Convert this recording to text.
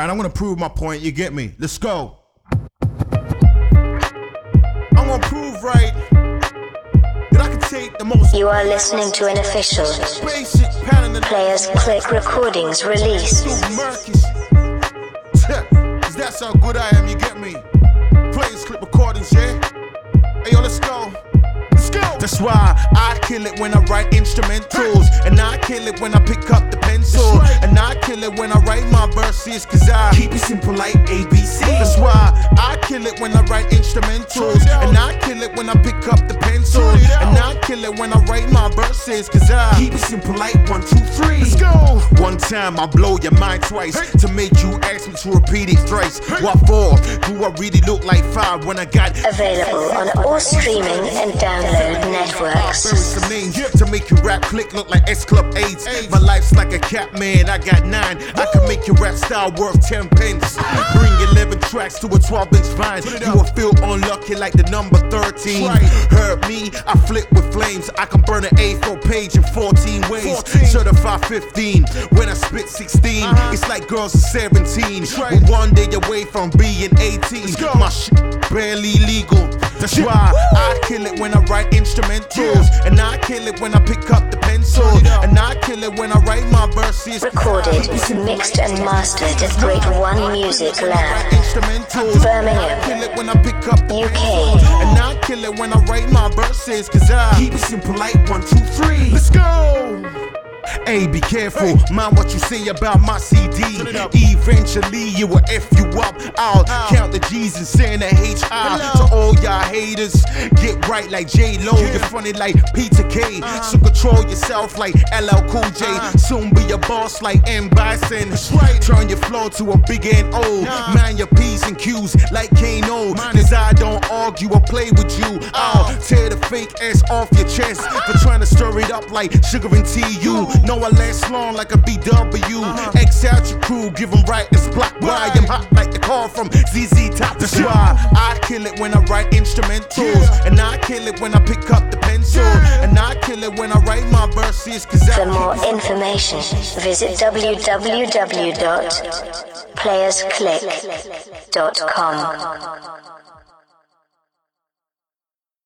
Alright, I'm gonna prove my point, you get me? Let's go. I'm gonna prove right that I can take the most You are listening to an official basic pattern of Players Click Recordings release. Marcus. Cause that's how good I That's why I kill it when I write instrumentals. And I kill it when I pick up the pencil. And I kill it when I write my verses. Cause I keep it simple like ABC. That's why I kill it when I write instrumentals. And I kill it when I pick up the pencil. And I kill it when I write my verses. Cause I keep it simple like one, two, three. Let's go. One time I blow your mind twice to make you ask me to repeat it thrice. What for? Do I really look like five when I got Available on all streaming and download Bury networks. some names to make your rap click look like S Club AIDS. My life's like a cat man, I got nine. I make your rap style worth 10 pence. Bring 11 tracks to a 12 inch vine. You will feel unlucky like the number 13. Heard me, I flip with flames. I can burn an A4 page in 14 ways. Certified 15 when I spit 16. It's like girls are 17. We're one day away from being 18. My shit barely legal. That's why I kill it when I write instrumentals. And I kill it when I pick up the pencil. And I kill it when I write my verses. Recorded, mixed and mastered at Great One Music Lab. Birmingham. UK. And I kill it when I write my verses. Cause I keep it simple like one, two, three. Let's go. Hey, be careful, mind what you say about my CD. Eventually, you will F you up. I'll count the G's and send a H out to all y'all haters. Get right like J Lo, you're funny like Peter Kay. So control yourself like LL Cool J. Soon be a boss like M Bison. Turn your flow to a big and O. Mind your P's and Q's like Kano. Cause I don't argue or play with you. I'll tear the fake ass off your chest for trying to stir it up like sugar and tea. You know I last long like a VW. Uh-huh. X out your crew, give them right as block. Why I'm hot like the call from ZZ Top. That's why I kill it when I write instrumentals. And I kill it when I pick up the pencil. And I kill it when I write my verses. Cause I For more information, visit www.playersclick.com.